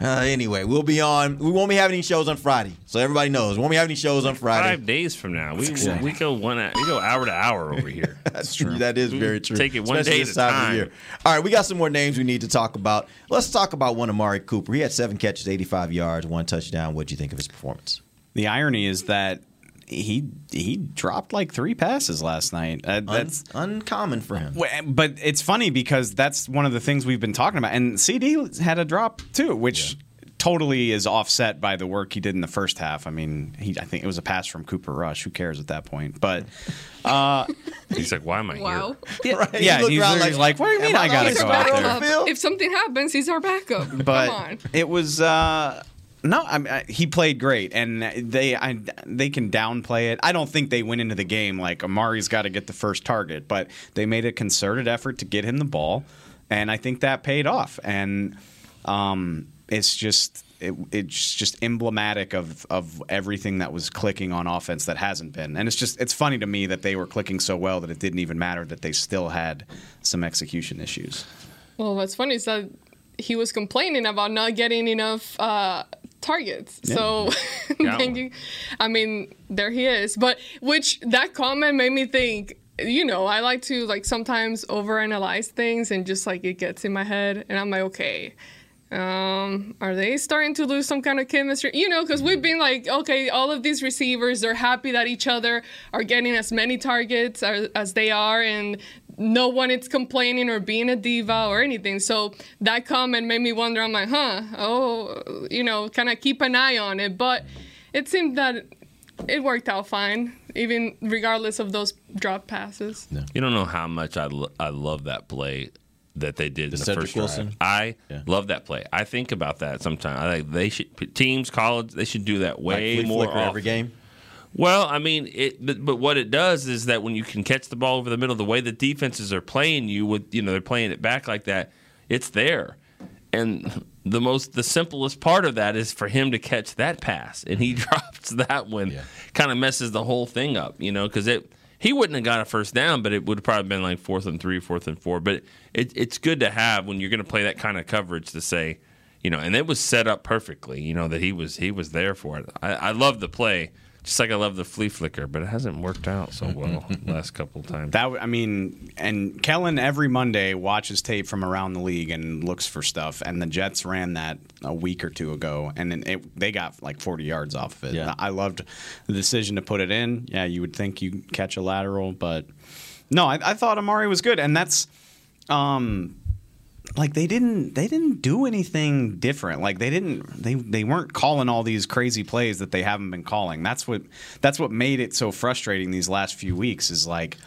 Uh, anyway, we'll be on. We won't be having any shows on Friday, so everybody knows. We won't be having any shows on Friday. Five days from now, we we go one we go hour to hour over here. That's true. That is very true. Take it one Especially day this at a time of time. year. All right, we got some more names we need to talk about. Let's talk about one Amari Cooper. He had seven catches, 85 yards, one touchdown. What do you think of his performance? The irony is that he he dropped like three passes last night. Uh, that's Un- uncommon for him. But it's funny because that's one of the things we've been talking about. And CD had a drop too, which totally is offset by the work he did in the first half. I mean, he I think it was a pass from Cooper Rush. Who cares at that point? But uh, He's like, why am I Wow. here? Right? yeah, He he's, around he's like, "What do you mean "Am I gotta go out there?" on the backup. field? If something happens, he's our backup. but Come on. it was uh no I he played great and they I, they can downplay it. I don't think they went into the game like amari's got to get the first target but they made a concerted effort to get him the ball and i think that paid off. And um it's just it, it's just emblematic of of everything that was clicking on offense that hasn't been. And it's just it's funny to me that they were clicking so well that it didn't even matter that they still had some execution issues. Well, what's funny is that he was complaining about not getting enough uh, targets. So, Yeah. then you, I mean, there he is. But which that comment made me think. You know, I like to like sometimes overanalyze things and just like it gets in my head, and I'm like, okay. Um, are they starting to lose some kind of chemistry? You know, because we've been like, okay, all of these receivers, they're happy that each other are getting as many targets as, as they are, and no one is complaining or being a diva or anything. So that comment made me wonder. I'm like, huh, oh, you know, kind of keep an eye on it. But it seemed that it worked out fine, even regardless of those drop passes. You don't know how much I, lo- I love that play that they did in the Cedric first Wilson? drive. I Yeah. love that play. I think about that sometimes. I think they should teams, college, they should do that way flea more often. every game. Well, I mean, it. But, but what it does is that when you can catch the ball over the middle, the way the defenses are playing you with, you know, they're playing it back like that. It's there, and the most, the simplest part of that is for him to catch that pass, and he drops that one. Kind of messes the whole thing up, you know, because it. He wouldn't have got a first down, but it would have probably been like fourth and three, fourth and four. But it, it's good to have when you're going to play that kind of coverage to say, you know, and it was set up perfectly. You know that he was he was there for it. I, I love the play, just like I love the flea flicker, but it hasn't worked out so well last couple of times. That I mean, and Kellen every Monday watches tape from around the league and looks for stuff. And the Jets ran that a week or two ago, and then it, they got like 40 yards off of it. Yeah. I loved the decision to put it in. Yeah, you would think you catch a lateral, but no, I, I thought Amari was good, and that's um like they didn't they didn't do anything different like they didn't they they weren't calling all these crazy plays that they haven't been calling that's what that's what made it so frustrating these last few weeks is like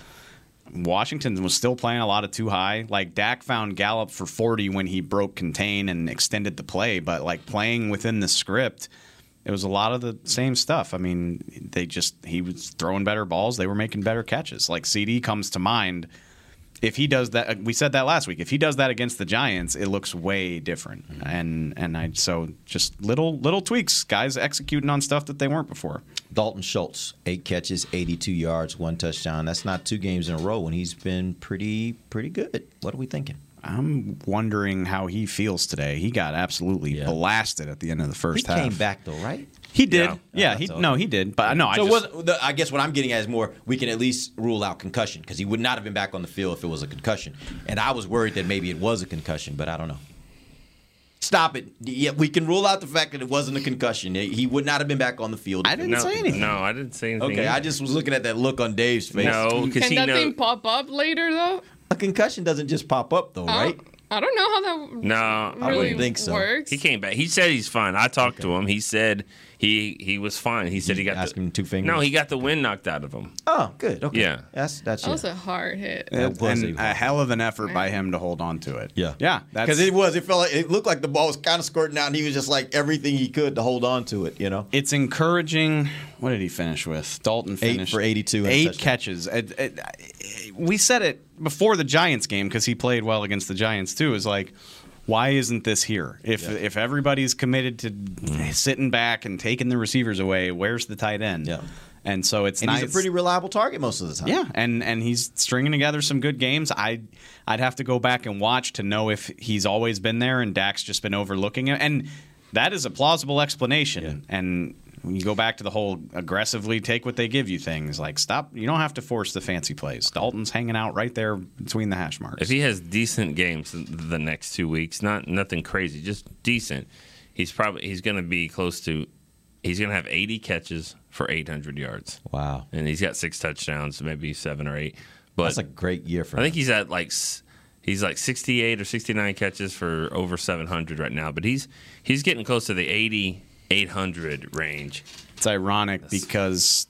Washington was still playing a lot of too high. Like Dak found Gallup for 40 when he broke contain and extended the play, but like playing within the script, it was a lot of the same stuff. I mean, they just he was throwing better balls, they were making better catches. Like CD comes to mind. If he does that, we said that last week. If he does that against the Giants, it looks way different. Mm-hmm. And and I so just little little tweaks, guys executing on stuff that they weren't before. Dalton Schultz, eight catches, 82 yards, one touchdown. That's not two games in a row when he's been pretty pretty good. What are we thinking? I'm wondering how he feels today. He got absolutely blasted at the end of the first He half. He came back though, right? He did. Yeah. Yeah, Oh, he that's no, he did. But no, I so just was, the, I guess what I'm getting at is more we can at least rule out concussion because he would not have been back on the field if it was a concussion. And I was worried that maybe it was a concussion, but I don't know. Stop it. Yeah, we can rule out the fact that it wasn't a concussion. He would not have been back on the field. I didn't no, say anything. No, I didn't say anything. Okay, I just was looking at that look on Dave's face. no because Can he that knows. thing pop up later though? A concussion doesn't just pop up though, I right? I don't know how that No, I wouldn't think so. works. He came back. He said he's fine. I talked to him. He said he he was fine. He said he got asking the, two fingers? No, he got the wind knocked out of him. Oh, good. Okay. Yeah. That's that's That was it. a hard hit. And, was and a- a hell of an effort by him to hold on to it. Yeah. Yeah. Because it was, it felt like it looked like the ball was kind of squirting out, and he was just like everything he could to hold on to it. You know, it's encouraging. What did he finish with? Dalton Eight finished for 82 Eight touchdown. catches. It- it- we said it before the Giants game because he played well against the Giants too. Is like, why isn't this here? If if everybody's committed to Mm. sitting back and taking the receivers away, where's the tight end? Yeah. And so it's and nice. he's a pretty reliable target most of the time. Yeah, and and he's stringing together some good games. I I'd have to go back and watch to know if he's always been there and Dak's just been overlooking it. And that is a plausible explanation. And when you go back to the whole aggressively take what they give you things, like stop. You don't have to force the fancy plays. Dalton's hanging out right there between the hash marks. If he has decent games the next two weeks, not nothing crazy, just decent, he's probably he's going to be close to. He's going to have 80 catches for 800 yards. Wow. And he's got six touchdowns, maybe seven or eight. But That's a great year for him. I think he's at like he's like 68 or 69 catches for over 700 right now. But he's he's getting close to the 80 800 range. It's ironic because,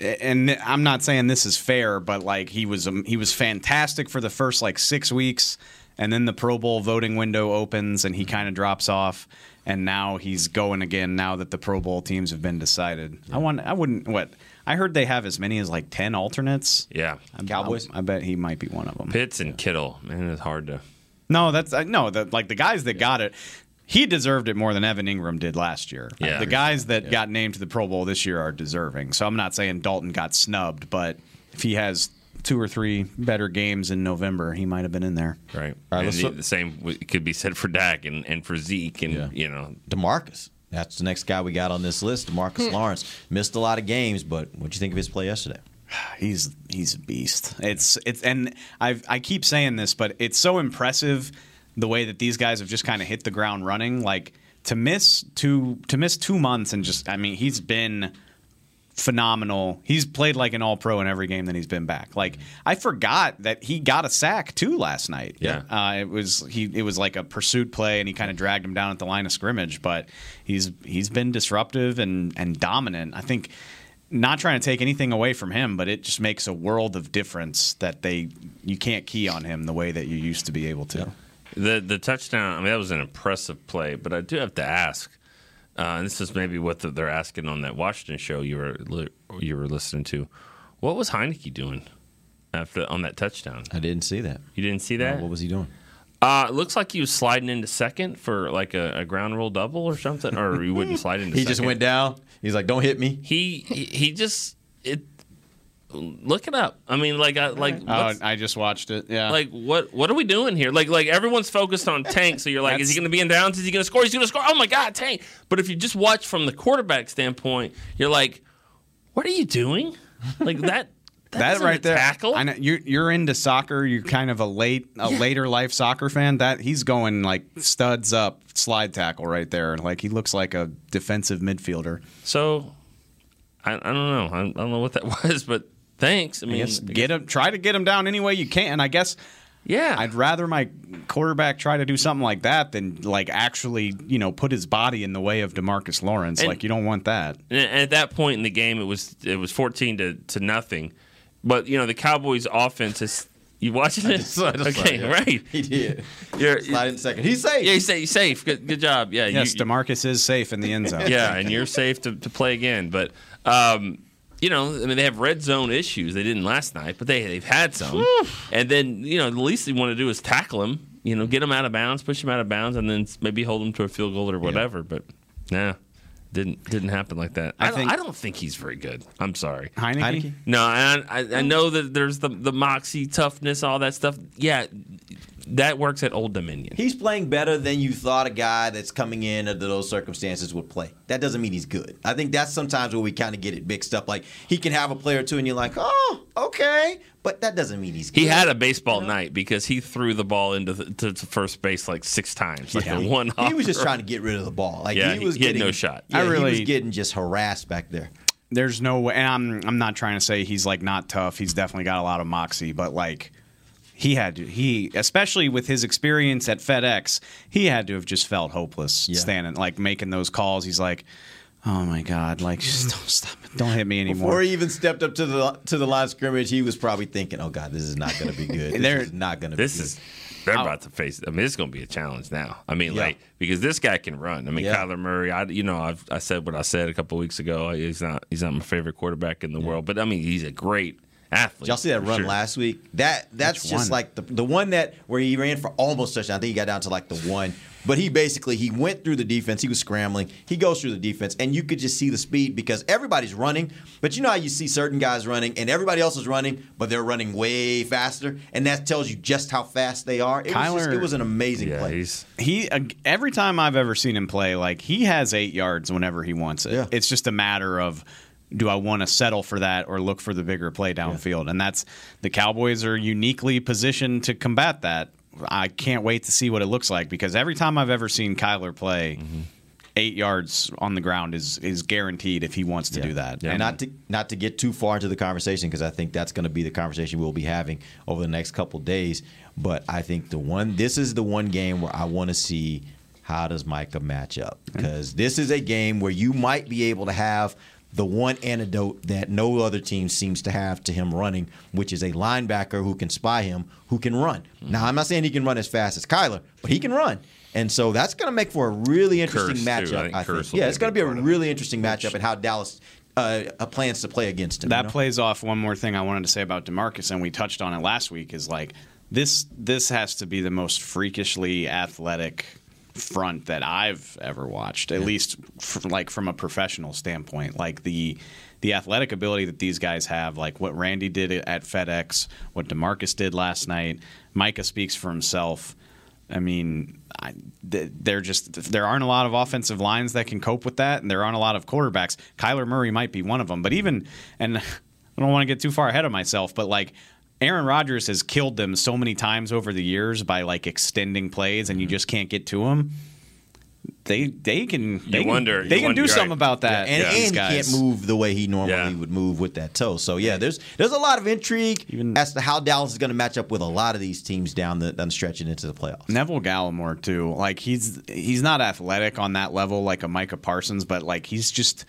and I'm not saying this is fair, but like he was um, he was fantastic for the first like six weeks, and then the Pro Bowl voting window opens and he kind of drops off, and now he's going again. Now that the Pro Bowl teams have been decided, I want I wouldn't what I heard they have as many as like ten alternates. Yeah. I- Cowboys? I, I bet he might be one of them. Pitts and Kittle, man, it's hard to. No, that's uh, no. The, like the guys that got it, he deserved it more than Evan Engram did last year. Yeah. the guys that got named to the Pro Bowl this year are deserving. So I'm not saying Dalton got snubbed, but if he has two or three better games in November, he might have been in there. Right. All right, and the, the same could be said for Dak and, and for Zeke and you know Demarcus. That's the next guy we got on this list. Demarcus hmm. Lawrence missed a lot of games, but what'd you think of his play yesterday? He's he's a beast. It's it's and I I keep saying this, but it's so impressive the way that these guys have just kind of hit the ground running. Like to miss two to miss two months and just I mean he's been phenomenal. He's played like an all pro in every game that he's been back. Like I forgot that he got a sack too last night. Yeah. uh, it was he. It was like a pursuit play, and he kind of dragged him down at the line of scrimmage. But he's he's been disruptive and and dominant. I think. Not trying to take anything away from him, but it just makes a world of difference that they you can't key on him the way that you used to be able to. The the touchdown. I mean, that was an impressive play, but I do have to ask. Uh, this is maybe what the, they're asking on that Washington show you were li- you were listening to. What was Heinicke doing after on that touchdown? I didn't see that. You didn't see that? what was he doing? Uh, it looks like he was sliding into second for like a, a ground roll double or something, or he wouldn't slide into. He just went down. He's like, "Don't hit me." He he, he just it. Look it up. I mean, like, I, like, Oh, I just watched it. Yeah. like what what are we doing here? Like like everyone's focused on Tank, so you're like, is he going to be in downs? Is he going to score? He's going to score. Oh my God, Tank! But if you just watch from the quarterback standpoint, you're like, what are you doing? Like that. that isn't right a there. Tackle. I know you're you're into soccer. You're kind of a late a later life soccer fan. That he's going like studs up, slide tackle right there. Like he looks like a defensive midfielder. So I, I don't know. I, I don't know what that was, but thanks. I I mean, guess get him, try to get him down any way you can. I guess. Yeah, I'd rather my quarterback try to do something like that than like actually, you know, put his body in the way of Demarcus Lawrence. And- like you don't want that. And at that point in the game, it was it was fourteen to, to nothing. But you know the Cowboys' offense is. You watching it? just I just okay, it, yeah. right. He did. You're, Slide in second. He's safe. Yeah, he's safe. He's safe. Good, good job. Yeah, Yes, you, Demarcus is safe in the end zone. yeah, and you're safe to, to play again. But um, you know, I mean, they have red zone issues. They didn't last night, but they they've had some. and then you know, the least they want to do is tackle him. You know, get him out of bounds, push him out of bounds, and then maybe hold him to a field goal or whatever. But nah. Didn't didn't happen like that. I, I don't, think- I don't think he's very good. I'm sorry. Heinicke? Heinicke? No, I, I I know that there's the the moxie, toughness, all that stuff. Yeah, that works at Old Dominion. He's playing better than you thought a guy that's coming in under those circumstances would play. That doesn't mean he's good. I think that's sometimes where we kind of get it mixed up. Like he can have a player or two, and you're like, oh, okay, but that doesn't mean he's. good. He had a baseball night because he threw the ball into the, to, to first base like six times, like Yeah. a one. He was just trying to get rid of the ball. Like Yeah, he he- was he had getting no shot. Yeah, I he really- was getting just harassed back there. there's no way. And I'm I'm not trying to say he's like not tough. He's definitely got a lot of moxie, but like he had to he especially with his experience at FedEx, he had to have just felt hopeless Yeah. standing like making those calls. He's like. Oh my God! Like, just mm. don't stop it. Don't hit me anymore. Before he even stepped up to the to the line of scrimmage, he was probably thinking, "Oh God, this is not going to be good. This There- is not going to be This good." is they're about to face. I mean, it's going to be a challenge now. I mean, Yeah. like because this guy can run. I mean, Yeah. Kyler Murray. I you know I've, I said what I said a couple weeks ago. He's not he's not my favorite quarterback in the world, but I mean he's a great athlete. Did y'all see that run sure. last week? That that's Which just one? like the the one that where he ran for almost touchdown. I think he got down to like the one. But he basically he went through the defense. He was scrambling. He goes through the defense, and you could just see the speed because everybody's running. But you know how you see certain guys running, and everybody else is running, but they're running way faster, and that tells you just how fast they are. It, was, just- it was an amazing play. He uh, every time I've ever seen him play, like he has eight yards whenever he wants it. It's just a matter of do I want to settle for that or look for the bigger play downfield? And that's the Cowboys are uniquely positioned to combat that. I can't wait to see what it looks like because every time I've ever seen Kyler play, Mm-hmm. eight yards on the ground is is guaranteed if he wants to do that. And not to not to get too far into the conversation because I think that's going to be the conversation we'll be having over the next couple days. But I think the one this is the one game where I want to see how does Micah match up because this is a game where you might be able to have the one antidote that no other team seems to have to him running, which is a linebacker who can spy him, who can run. Now, I'm not saying he can run as fast as Kyler, but he can run. And so that's going to make for a really interesting Curse, too. I matchup. think I think. Yeah, it's going to be a part of really interesting matchup and how Dallas uh, uh, plans to play against him. That you know? plays off one more thing I wanted to say about Demarcus, and we touched on it last week. Is like this. This has to be the most freakishly athletic front that I've ever watched, at least f- like from a professional standpoint. Like the the athletic ability that these guys have, like what Randy did at FedEx, what Demarcus did last night. Micah speaks for himself. I mean, I, they're just there aren't a lot of offensive lines that can cope with that, and there aren't a lot of quarterbacks. Kyler Murray might be one of them, but even and I don't want to get too far ahead of myself, but like Aaron Rodgers has killed them so many times over the years by like extending plays, and you mm-hmm. just can't get to them. They they can they can, wonder- they can wonder- do something right. about that. and, these and guys. can't move the way he normally would move with that toe. So yeah, there's there's a lot of intrigue Even, as to how Dallas is going to match up with a lot of these teams down the down the stretch into the playoffs. Neville Gallimore too. Like he's he's not athletic on that level like a Micah Parsons, but like he's just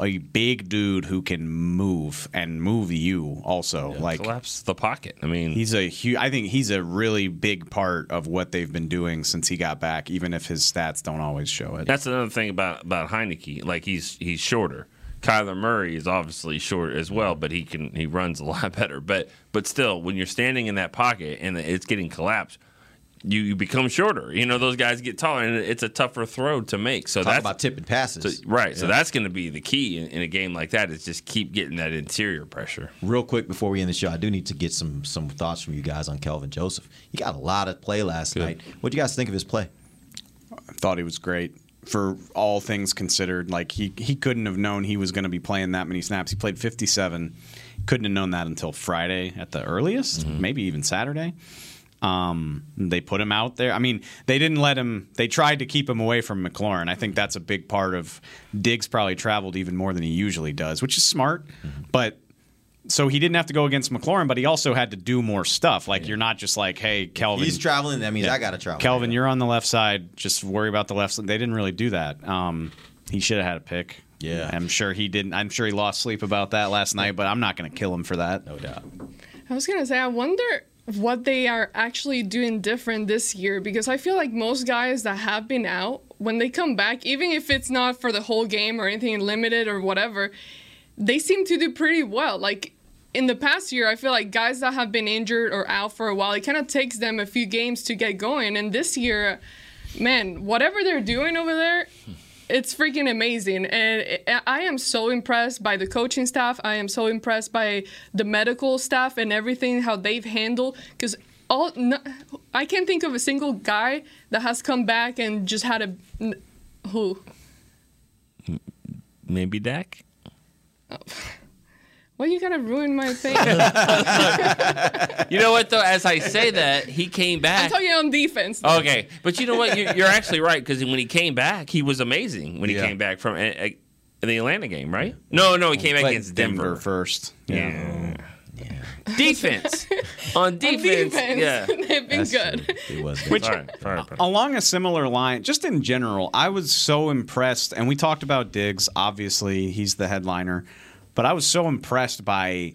a big dude who can move and move you also. like collapse the pocket. I mean, he's a huge. I think he's a really big part of what they've been doing since he got back, even if his stats don't always show it. That's another thing about about Heinicke. Like he's he's shorter. Kyler Murray is obviously short as well, but he can he runs a lot better. But but still, when you're standing in that pocket and it's getting collapsed, you, you become shorter. You know those guys get taller, and it's a tougher throw to make. So Talk that's about tipping passes. so- right. So that's going to be the key in, in a game like that. Is just keep getting that interior pressure. Real quick before we end the show, I do need to get some some thoughts from you guys on Kelvin Joseph. He got a lot of play last night. What do you guys think of his play? I thought he was great for all things considered. Like he he couldn't have known he was going to be playing that many snaps. He played 57. Couldn't have known that until Friday at the earliest, mm-hmm. maybe even Saturday. Um, they put him out there. I mean, they didn't let him. They tried to keep him away from McLaurin. I think that's a big part of Diggs. Probably traveled even more than he usually does, which is smart. But so he didn't have to go against McLaurin, but he also had to do more stuff. Like you're not just like, hey, Kelvin, He's traveling. That means I got to travel. Kelvin, you're on the left side. Just worry about the left side. They didn't really do that. Um, he should have had a pick. Yeah. I'm sure he didn't. I'm sure he lost sleep about that last night, but I'm not going to kill him for that. No doubt. I was gonna say, I wonder what they are actually doing different this year because I feel like most guys that have been out, when they come back, even if it's not for the whole game or anything limited or whatever, they seem to do pretty well. Like in the past year, I feel like guys that have been injured or out for a while, it kind of takes them a few games to get going. And this year, man, whatever they're doing over there, it's freaking amazing. And i am so impressed by the coaching staff. I am so impressed by the medical staff and everything how they've handled because all no, i can't think of a single guy that has come back and just had a who? Maybe Dak. well you gotta ruin my thing You know what though? As I say that, he came back. i'm back. talking on defense Okay, but you know what? You're, you're actually right because when he came back, he was amazing. When he Yeah. came back from uh, uh, the Atlanta game, right? No, no, he came back against Denver. first. Yeah. defense. On defense, defense. yeah. They've been good. It was Which- Sorry, sorry, brother. Along a similar line, just in general, I was so impressed, and we talked about Diggs. Obviously, he's the headliner, but I was so impressed by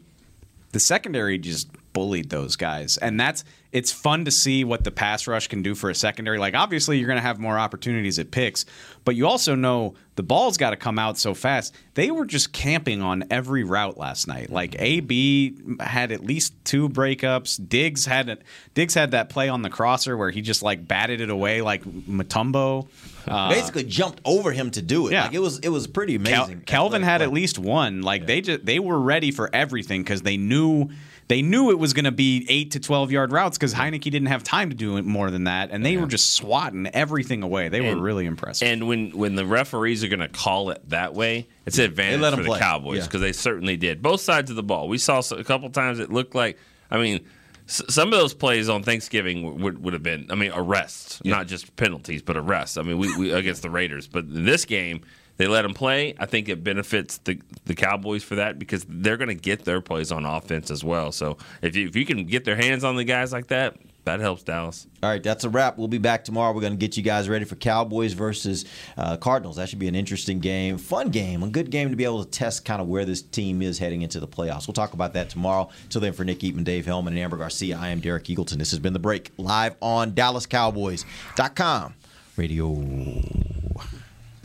the secondary. Just bullied those guys, and that's it's fun to see what the pass rush can do for a secondary. Like obviously, you're going to have more opportunities at picks, but you also know the ball's got to come out so fast. They were just camping on every route last night. Like AB had at least two breakups. Diggs had a, Diggs had that play on the crosser where he just like batted it away like Mutombo. Uh, Basically jumped over him to do it. Yeah. Like it was it was pretty Kel- amazing. Kelvin had at least one. Like they just they were ready for everything because they knew they knew it was going to be eight to twelve yard routes because Heinicke didn't have time to do it more than that, and they were just swatting everything away. They were really impressive. And when when the referees are going to call it that way, it's an advantage let for the play. Cowboys Yeah. because they certainly did both sides of the ball. We saw a couple times it looked like. I mean, some of those plays on Thanksgiving would, would have been. I mean, arrests, not just penalties, but arrests. I mean, we, we against the Raiders, but in this game. They let them play. I think it benefits the the Cowboys for that because they're going to get their plays on offense as well. So if you, if you can get their hands on the guys like that, that helps Dallas. All right, that's a wrap. We'll be back tomorrow. We're going to get you guys ready for Cowboys versus uh, Cardinals. That should be an interesting game, fun game, a good game to be able to test kind of where this team is heading into the playoffs. We'll talk about that tomorrow. Till then, for Nick Eatman, Dave Helman, and Amber Garcia, I am Derek Eagleton. This has been The Break, live on DallasCowboys.com radio.